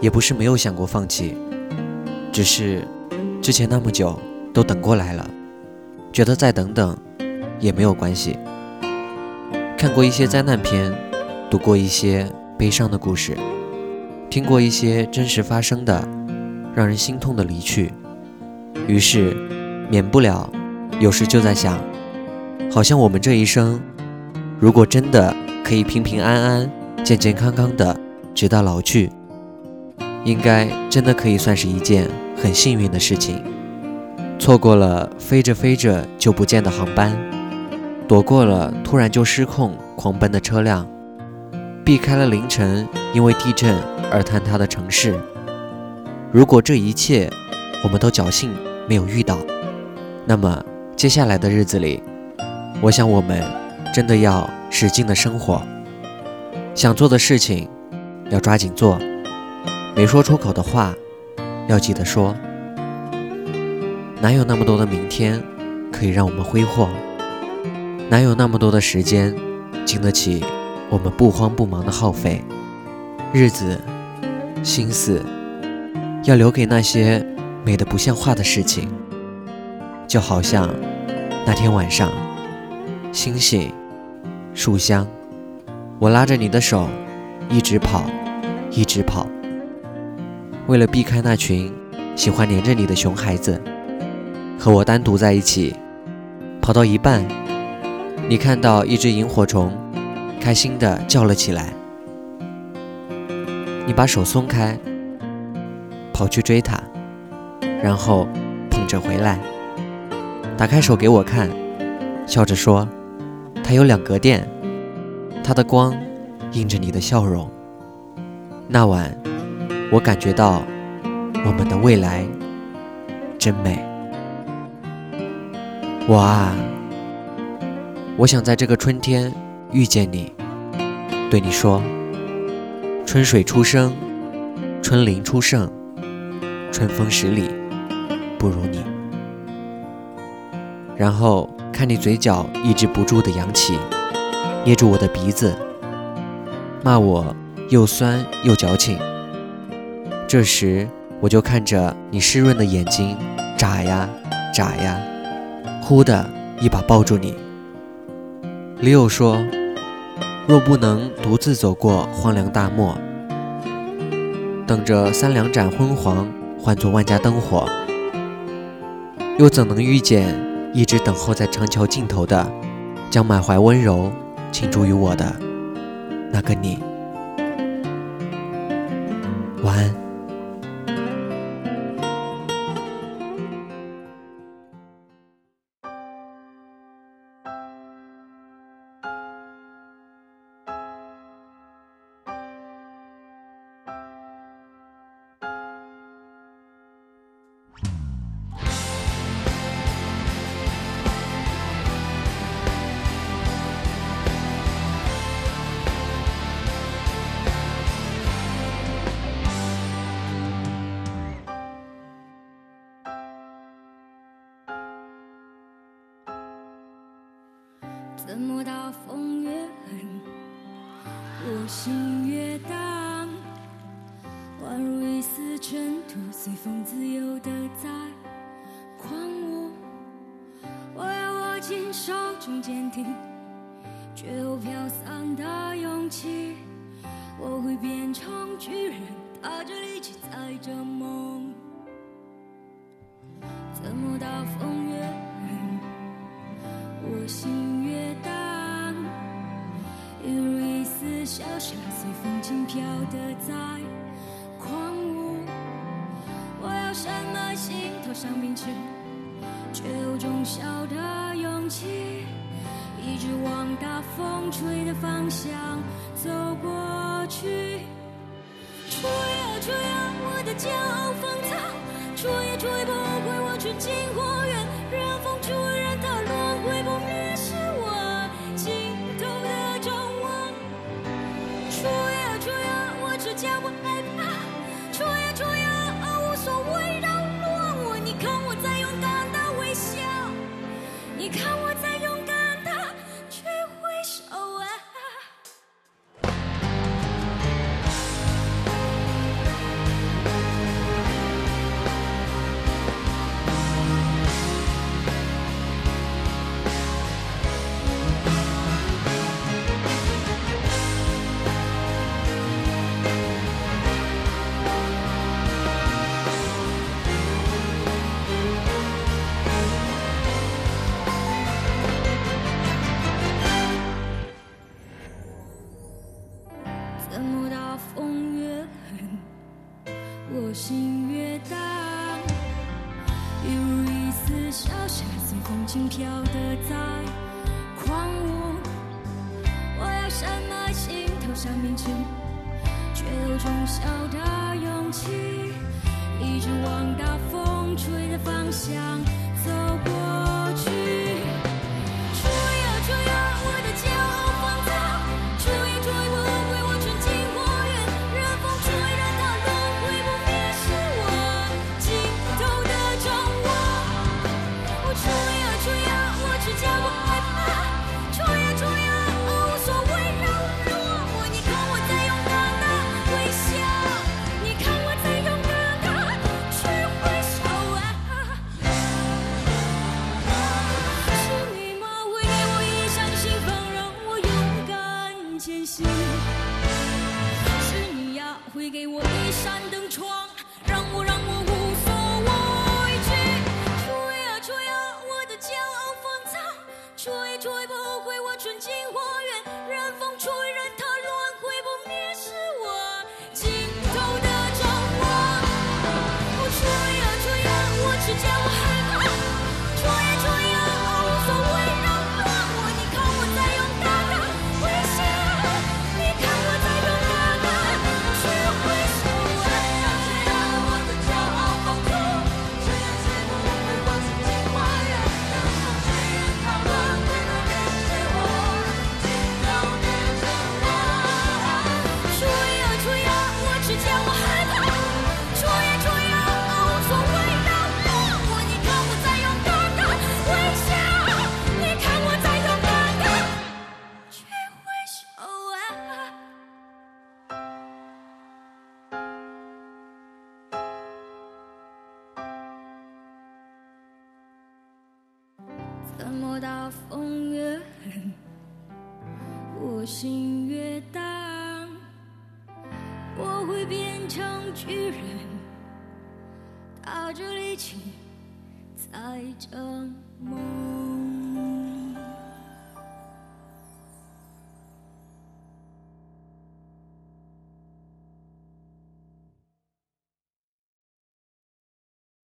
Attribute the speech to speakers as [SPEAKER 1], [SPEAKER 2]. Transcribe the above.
[SPEAKER 1] 也不是没有想过放弃，只是之前那么久都等过来了，觉得再等等也没有关系。看过一些灾难片，读过一些悲伤的故事，听过一些真实发生的让人心痛的离去，于是免不了有时就在想，好像我们这一生，如果真的可以平平安安、健健康康的直到老去，应该真的可以算是一件很幸运的事情。错过了飞着飞着就不见的航班。躲过了突然就失控狂奔的车辆，避开了凌晨因为地震而坍塌的城市。如果这一切我们都侥幸没有遇到，那么接下来的日子里，我想我们真的要使劲的生活，想做的事情要抓紧做，没说出口的话要记得说。哪有那么多的明天可以让我们挥霍？哪有那么多的时间，经得起我们不慌不忙的耗费？日子、心思，要留给那些美得不像话的事情。就好像那天晚上，星星、树香，我拉着你的手，一直跑，一直跑。为了避开那群喜欢黏着你的熊孩子，和我单独在一起，跑到一半。你看到一只萤火虫，开心地叫了起来。你把手松开，跑去追它，然后捧着回来，打开手给我看，笑着说：“它有两格电，它的光映着你的笑容。”那晚，我感觉到我们的未来真美。我啊。我想在这个春天遇见你，对你说：“春水初生，春林初盛，春风十里不如你。”然后看你嘴角抑制不住的扬起，捏住我的鼻子，骂我又酸又矫情。这时我就看着你湿润的眼睛，眨呀眨呀，忽的一把抱住你。李友说：“若不能独自走过荒凉大漠，等着三两盏昏黄换作万家灯火，又怎能遇见一直等候在长桥尽头的，将满怀温柔倾注于我的那个你？”
[SPEAKER 2] 怎么大风越狠，我心越荡？宛如一丝尘土，随风自由的在狂舞。我要握紧手中坚定，却又飘散的勇气。我会变成巨人，踏着力气载着梦。怎么大风越狠，我心。潇洒随风轻飘的在狂舞，我要什么心头上秉持，却有种小的勇气，一直往大风吹的方向走过去。吹啊吹啊，我的骄傲放纵，吹也吹不回我纯净花园，我心越大，犹如一丝小沙，随风轻飘的在狂舞。我要深埋心头上明晨，却有种小的勇气，一直往大风吹的方向。是叫我。怎么大风越狠我心越荡我会变成巨人踏着力气踩着梦。